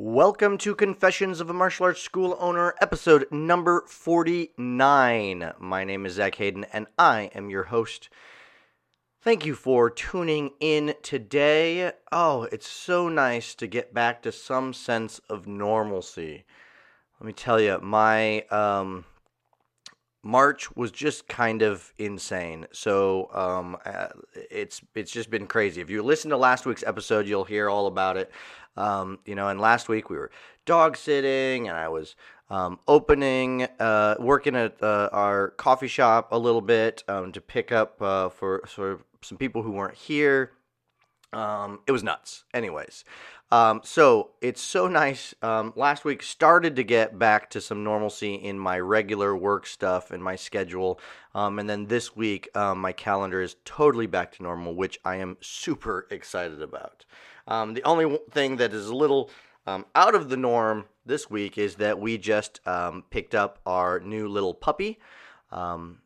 Welcome to Confessions of a Martial Arts School Owner, episode number 49. My name is Zach Hayden, and I am your host. Thank you for tuning in today. Oh, it's so nice to get back to some sense of normalcy. Let me tell you, my um, March was just kind of insane. So um, uh, it's it's just been crazy. If you listen to last week's episode, you'll hear all about it. Um, you know, and last week we were dog sitting, and I was um, opening, uh, working at uh, our coffee shop a little bit um, to pick up uh, for sort of some people who weren't here. Um, it was nuts. Anyways, um, so it's so nice. Um, last week started to get back to some normalcy in my regular work stuff and my schedule. Um, and then this week, um, my calendar is totally back to normal, which I am super excited about. Um, the only thing that is a little out of the norm this week is that we just picked up our new little puppy. Um,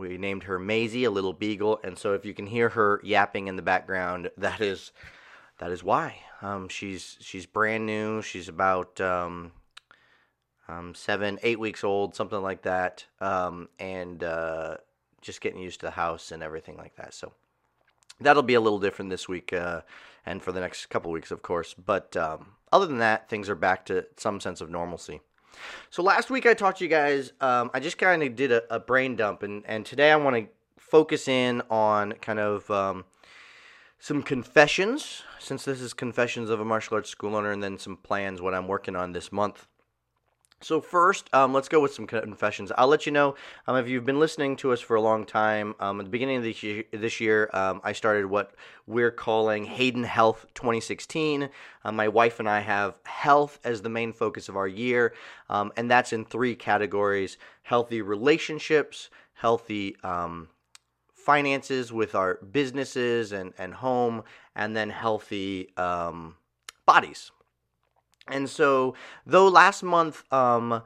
we named her Maisie, a little beagle, and so if you can hear her yapping in the background, that is that is why. Um, she's she's brand new. She's about um, um, seven, eight weeks old, something like that, um, and uh, just getting used to the house and everything like that. So that'll be a little different this week uh, and for the next couple weeks, of course. But um, other than that, things are back to some sense of normalcy. So last week I talked to you guys. Um, I just kind of did a, a, brain dump, and and today I want to focus in on kind of um, some confessions, since this is confessions of a martial arts school owner, and then some plans what I'm working on this month. So first, um, let's go with some confessions. I'll let you know um, if you've been listening to us for a long time. Um, at the beginning of this year, this year um, I started what we're calling Hayden Health 2016. Uh, my wife and I have health as the main focus of our year, um, and that's in three categories: healthy relationships, healthy um, finances with our businesses and, and home, and then healthy bodies. And so, though last month, um,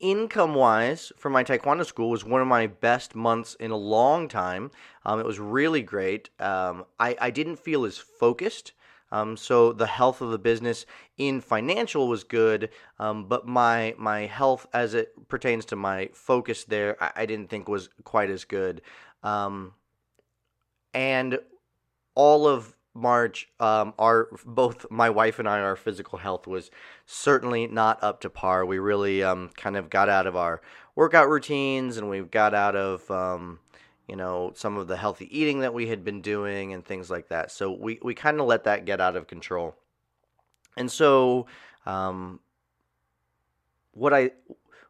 income wise for my taekwondo school was one of my best months in a long time. Um, it was really great. Um, I, I didn't feel as focused. Um, so the health of the business in financial was good, um, but my my health as it pertains to my focus there, I, I didn't think was quite as good. Um, and all of March, um, our both my wife and I, our physical health was certainly not up to par. We really um, kind of got out of our workout routines, and we got out of um, you know some of the healthy eating that we had been doing and things like that. So we we kind of let that get out of control. And so, um, what I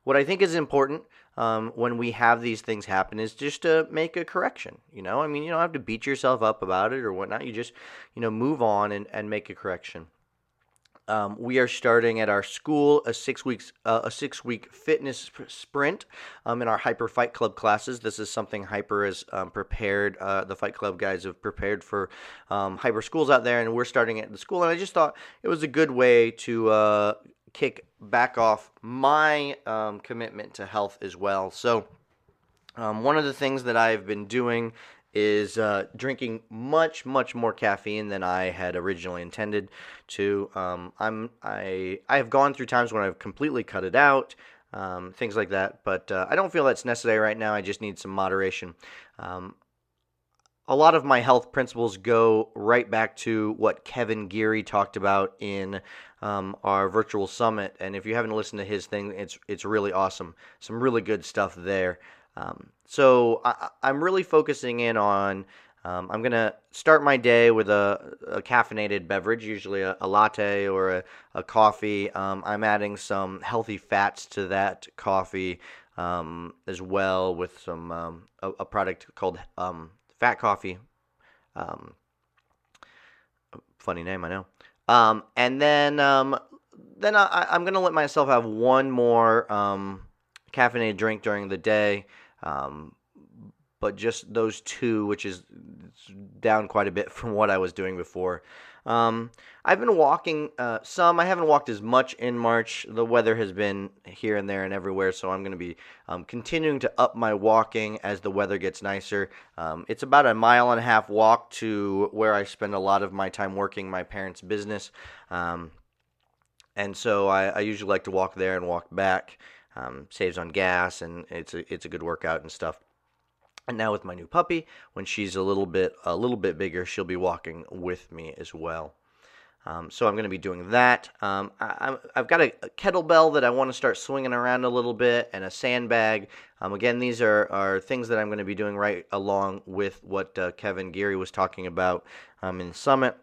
what I think is important um, when we have these things happen is just to make a correction. You know, I mean, you don't have to beat yourself up about it or whatnot. You just, you know, move on and, and make a correction. Um, we are starting at our school a six weeks uh, a six week fitness sprint um, in our Hyper Fight Club classes. This is something Hyper has um, prepared. Uh, the Fight Club guys have prepared for um, Hyper schools out there, and we're starting at the school. And I just thought it was a good way to uh, kick back off my um, commitment to health as well. So, um, one of the things that I've been doing is uh, drinking much, much more caffeine than I had originally intended to. Um, I'm I I have gone through times when I've completely cut it out. Um, things like that, but uh, I don't feel that's necessary right now. I just need some moderation. Um, a lot of my health principles go right back to what Kevin Geary talked about in um, our virtual summit. And if you haven't listened to his thing, it's it's really awesome. Some really good stuff there. Um, so I, am really focusing in on. Um, I'm gonna start my day with a, a caffeinated beverage, usually a, a latte or a, a coffee. Um, I'm adding some healthy fats to that coffee um, as well, with some um, a, a, product called Fat Coffee. Funny name, I know. Um, and then um, then I, I'm going to let myself have one more um, caffeinated drink during the day. Um, but just those two, which is down quite a bit from what I was doing before. Um, I've been walking uh, some. I haven't walked as much in March. The weather has been here and there and everywhere, so I'm going to be um, continuing to up my walking as the weather gets nicer. Um, it's about a mile and a half walk to where I spend a lot of my time working my parents' business. Um, and so I, I, usually like to walk there and walk back. Um, saves on gas, and it's a, it's a good workout and stuff. And now with my new puppy, when she's a little bit a little bit bigger, she'll be walking with me as well. Um, so I'm going to be doing that. Um, I, have got a, a, kettlebell that I want to start swinging around a little bit, and a sandbag. Um, again, these are, are things that I'm going to be doing right along with what uh, Kevin Geary was talking about um, in summit.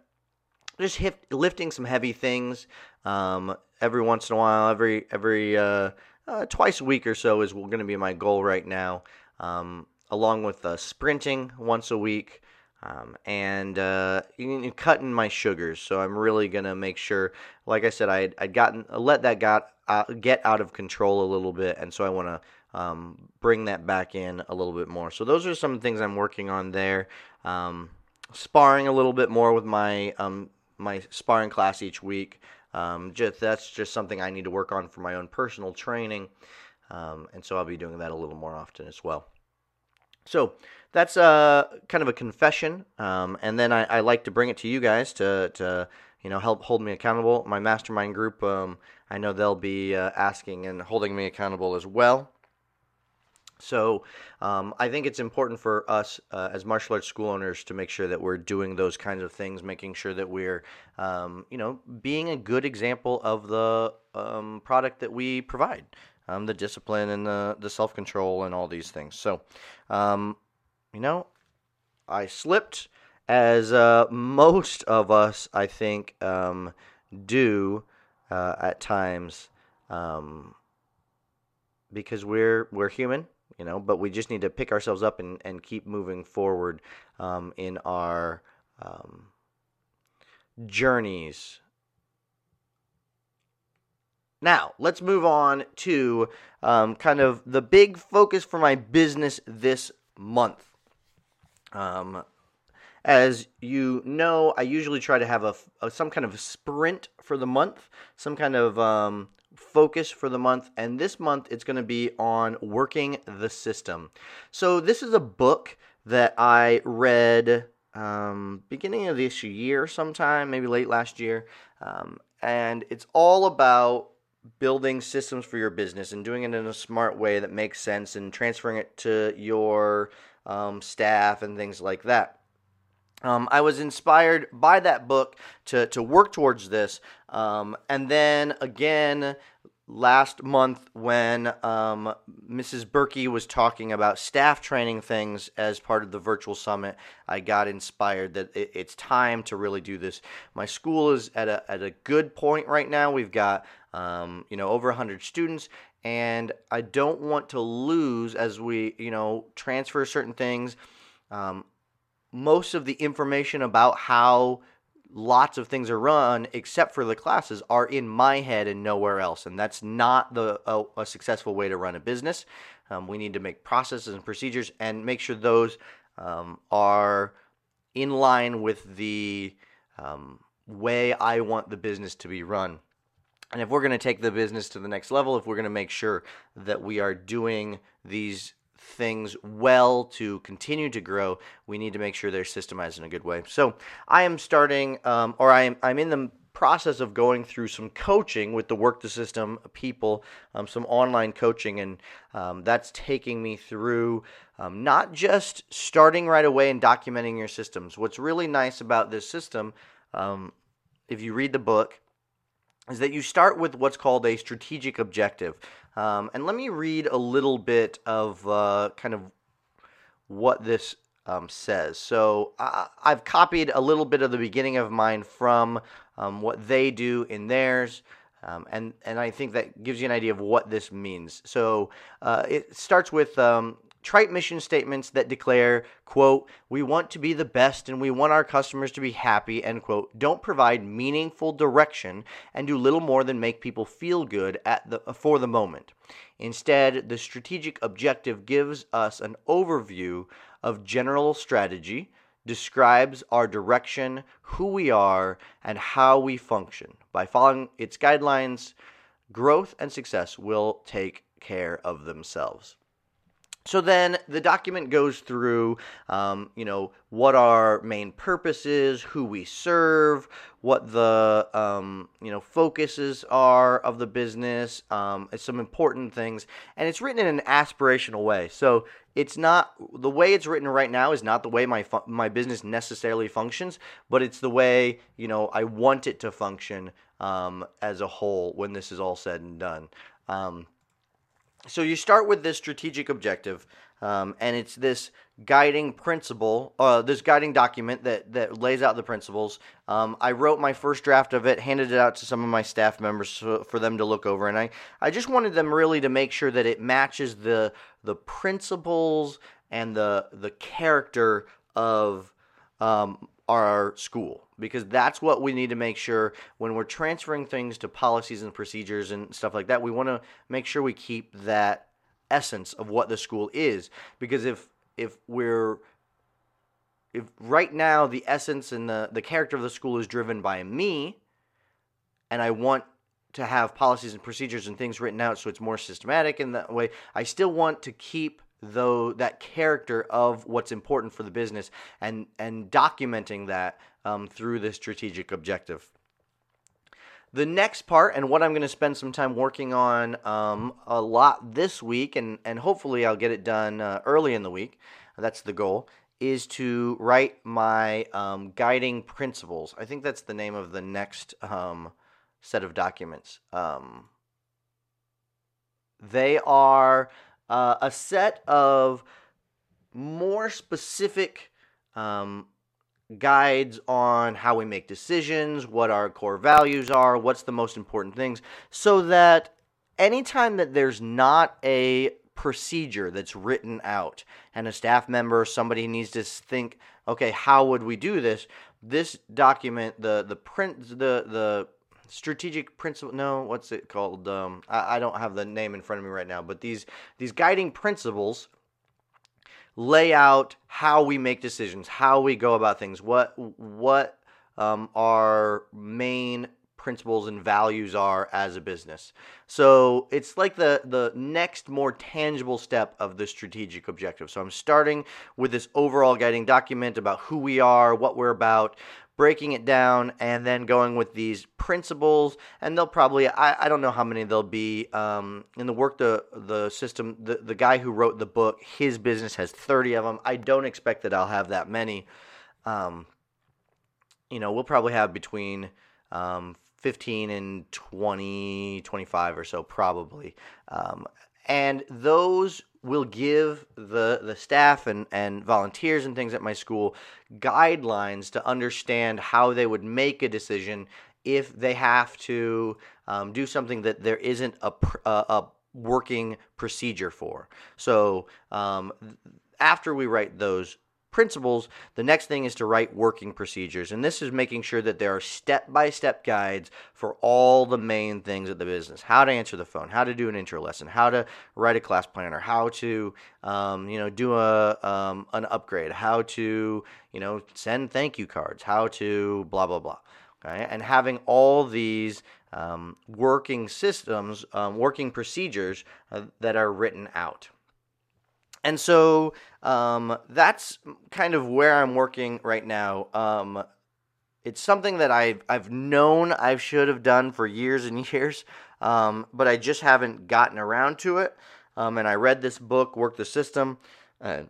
Just hif- lifting some heavy things um, every once in a while, every every uh, uh, twice a week or so is going to be my goal right now. Um, along with uh, sprinting once a week. Um, and uh, cutting my sugars. So I'm really gonna make sure, like I said, I I'd gotten let that got uh, get out of control a little bit, and so I want to um, bring that back in a little bit more. So those are some things I'm working on there. Um, sparring a little bit more with my um, my sparring class each week. Um, just that's just something I need to work on for my own personal training, um, and so I'll be doing that a little more often as well. So that's a uh, kind of a confession, um, and then I, I, like to bring it to you guys to, to you know help hold me accountable. My mastermind group, um, I know they'll be uh, asking and holding me accountable as well. So um, I think it's important for us uh, as martial arts school owners to make sure that we're doing those kinds of things, making sure that we're, um, you know, being a good example of the um, product that we provide um, the discipline and the, the self control and all these things. So, um, you know, I slipped as uh, most of us, I think, um, do uh, at times um, because we're we're human, you know. But we just need to pick ourselves up and, and keep moving forward um, in our um, journeys now, let's move on to um, kind of the big focus for my business this month. Um, as you know, I usually try to have a, a, some kind of sprint for the month, some kind of um, focus for the month, and this month it's going to be on working the system. So this is a book that I read um, beginning of this year, sometime maybe late last year, um, and it's all about building systems for your business and doing it in a smart way that makes sense and transferring it to your um, staff and things like that. Um, I was inspired by that book to, to work towards this. Um, and then again, last month when um, Mrs. Berkey was talking about staff training things as part of the virtual summit, I got inspired that it, it's time to really do this. My school is at a, at a good point right now. We've got um, you know over 100 students, and I don't want to lose as we you know transfer certain things. Um, most of the information about how lots of things are run except for the classes are in my head and nowhere else. And that's not the a, a successful way to run a business. Um, we need to make processes and procedures and make sure those um, are in line with the um, way i want the business to be run and if we're going to take the business to the next level if we're going to make sure that we are doing these things well to continue to grow, we need to make sure they're systemized in a good way. So I am starting, um, or I am, I'm in the process of going through some coaching with the Work the System people, um, some online coaching, and um, that's taking me through um, not just starting right away and documenting your systems. What's really nice about this system, um, if you read the book, is that you start with what's called a strategic objective. Um, and let me read a little bit of uh, kind of what this um, says. So I, have copied a little bit of the beginning of mine from um, what they do in theirs. Um, and, and I think that gives you an idea of what this means. So uh, it starts with um, trite mission statements that declare, quote, we want to be the best and we want our customers to be happy, end quote, don't provide meaningful direction and do little more than make people feel good at the for the moment. Instead, the strategic objective gives us an overview of general strategy, describes our direction, who we are, and how we function. By following its guidelines, growth and success will take care of themselves. So then the document goes through, um, you know, what our main purpose is, who we serve, what the, um, you know, focuses are of the business, um, some important things, and it's written in an aspirational way. So it's not the way it's written right now is not the way my fu- my business necessarily functions, but it's the way you know I want it to function um, as a whole when this is all said and done. Um, so you start with this strategic objective, um, and it's this guiding principle, uh, this guiding document that that lays out the principles. Um, I wrote my first draft of it, handed it out to some of my staff members for, them to look over, and I I just wanted them really to make sure that it matches the the principles and the the character of um, our school because that's what we need to make sure when we're transferring things to policies and procedures and stuff like that. We want to make sure we keep that essence of what the school is because if if we're if right now the essence and the, the character of the school is driven by me and I want to have policies and procedures and things written out so it's more systematic in that way, I still want to keep though that character of what's important for the business and and documenting that um, through the strategic objective. The next part, and what I'm going to spend some time working on um, a lot this week, and, and hopefully I'll get it done uh, early in the week, that's the goal, is to write my um, guiding principles. I think that's the name of the next um, set of documents. Um, they are uh, a set of more specific um, guides on how we make decisions, what our core values are, what's the most important things, so that anytime that there's not a procedure that's written out and a staff member or somebody needs to think okay how would we do this? This document the the print the the strategic principle no what's it called? Um, I, I don't have the name in front of me right now but these these guiding principles lay out how we make decisions how we go about things what what um, our main principles and values are as a business. So it's like the the next more tangible step of the strategic objective. So i'm starting with this overall guiding document about who we are what we're about breaking it down and then going with these principles. And they'll probably i, I don't know how many there'll be um, in the work the the system the, the guy who wrote the book his business has 30 of them i don't expect that i'll have that many. Um, you know we'll probably have between um, 15 and 20 25 or so probably. Um, and those will give the the staff and and volunteers and things at my school guidelines to understand how they would make a decision if they have to um, do something that there isn't a a, a working procedure for. So um, after we write those principles, the next thing is to write working procedures. And this is making sure that there are step by step guides for all the main things of the business how to answer the phone, how to do an intro lesson, how to write a class planner, how to um, you know, do a, um, an upgrade, how to you know, send thank you cards, how to blah, blah, blah. Okay? And having all these um, working systems, um, working procedures uh, that are written out. And so um, that's kind of where I'm working right now. Um, it's something that I've I've known I should have done for years and years, um, but I just haven't gotten around to it. Um, and I read this book, Work the System, and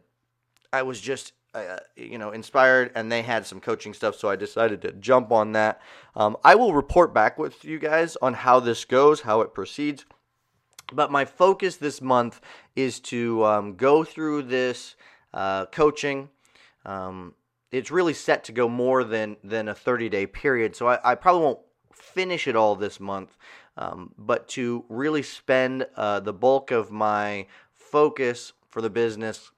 I was just uh, you know inspired, and they had some coaching stuff, so I decided to jump on that. Um, I will report back with you guys on how this goes, how it proceeds. But my focus this month is to um, go through this uh, coaching. Um, it's really set to go more than than a 30 day period, so I, I, probably won't finish it all this month. Um, but to really spend uh, the bulk of my focus for the business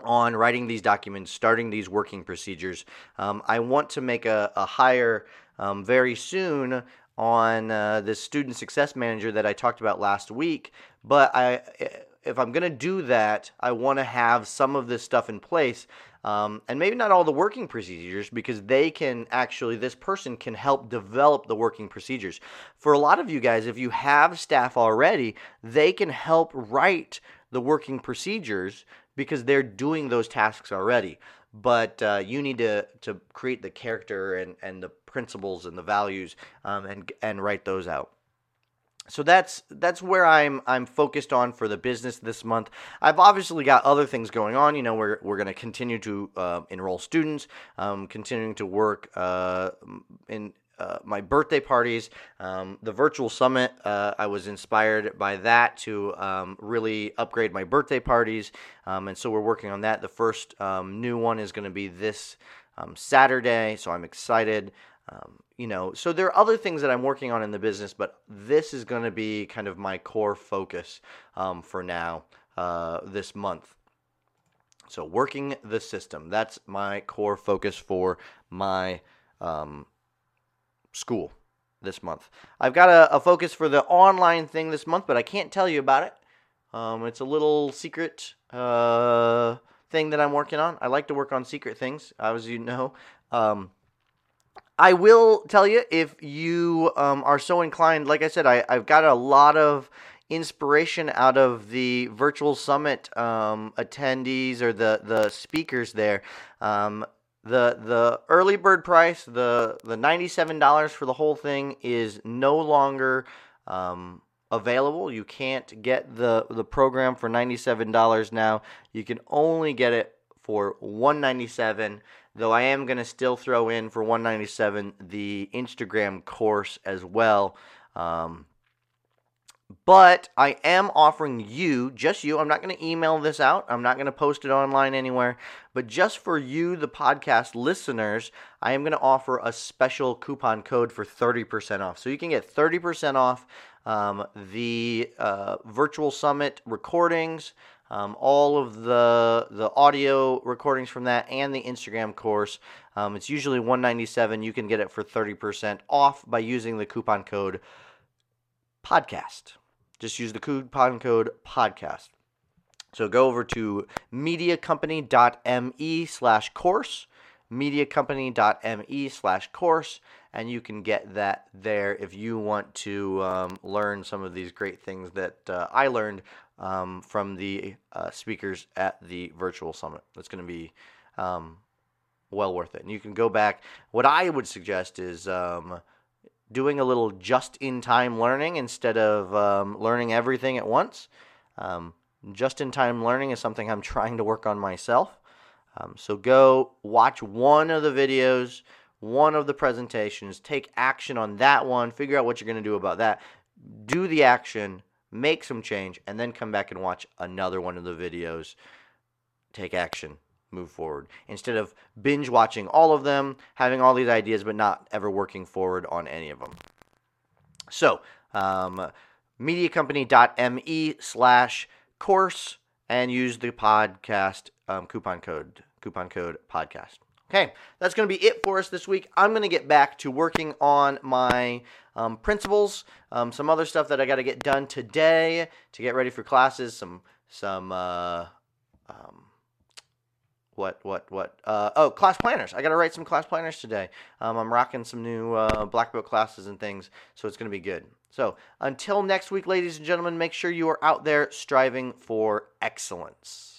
on writing these documents, starting these working procedures. Um, I want to make a, a hire um, very soon on uh, this student success manager that I talked about last week. But I, if I'm going to do that, I want to have some of this stuff in place. Um, and maybe not all the working procedures because they can actually, this person can help develop the working procedures. For a lot of you guys, if you have staff already, they can help write the working procedures because they're doing those tasks already. But uh, you need to, to create the character and, and the principles and the values um, and, and write those out so that's that's where I'm I'm focused on for the business this month. I've obviously got other things going on. You know, we're we're going to continue to uh, enroll students, um, continuing to work uh, in uh, my birthday parties, um, the virtual summit. Uh, I was inspired by that to um, really upgrade my birthday parties, um, and so we're working on that. The first um, new one is going to be this um, Saturday, so I'm excited. Um, you know, so there are other things that I'm working on in the business, but this is going to be kind of my core focus for now uh, this month. So working the system, that's my core focus for my um, school this month. I've got a, a, focus for the online thing this month, but I can't tell you about it. Um, it's a little secret uh, thing that I'm working on. I like to work on secret things, as you know. Um, I will tell you if you um, are so inclined. Like I said, I, I've got a lot of inspiration out of the virtual summit um, attendees or the the speakers there. The the early bird price, the the ninety seven dollars for the whole thing is no longer um, available. You can't get the the program for ninety seven dollars now. You can only get it for one ninety seven. Though I am gonna still throw in for one ninety seven the Instagram course as well. Um, but I am offering you, just you, I'm not going to email this out. I'm not going to post it online anywhere. But just for you, the podcast listeners, I am going to offer a special coupon code for 30% off. So you can get 30% off um, the uh, virtual summit recordings. Um, all of the the audio recordings from that and the Instagram course. Um, it's usually 197. You can get it for 30% off by using the coupon code podcast. Just use the coupon code podcast. So go over to mediacompany.me slash course, mediacompany.me slash course, and you can get that there if you want to um, learn some of these great things that uh, I learned um, from the uh, speakers at the virtual summit. It's going to be um, well worth it. And you can go back. What I would suggest is um, doing a little just in time learning instead of um, learning everything at once. Um, just in time learning is something I'm trying to work on myself. Um, so go watch one of the videos, one of the presentations, take action on that one, figure out what you're going to do about that, do the action, make some change, and then come back and watch another one of the videos, take action move forward instead of binge watching all of them, having all these ideas, but not ever working forward on any of them. So, um, mediacompany.me slash course and use the podcast um, coupon code, coupon code podcast. Okay, that's going to be it for us this week. I'm going to get back to working on my um, principles, um, some other stuff that I got to get done today to get ready for classes, some some uh, um, what what what uh, oh class planners. I gotta write some class planners today. Um, i'm rocking some new uh, black belt classes and things so it's gonna be good. So until next week ladies and gentlemen make sure you are out there striving for excellence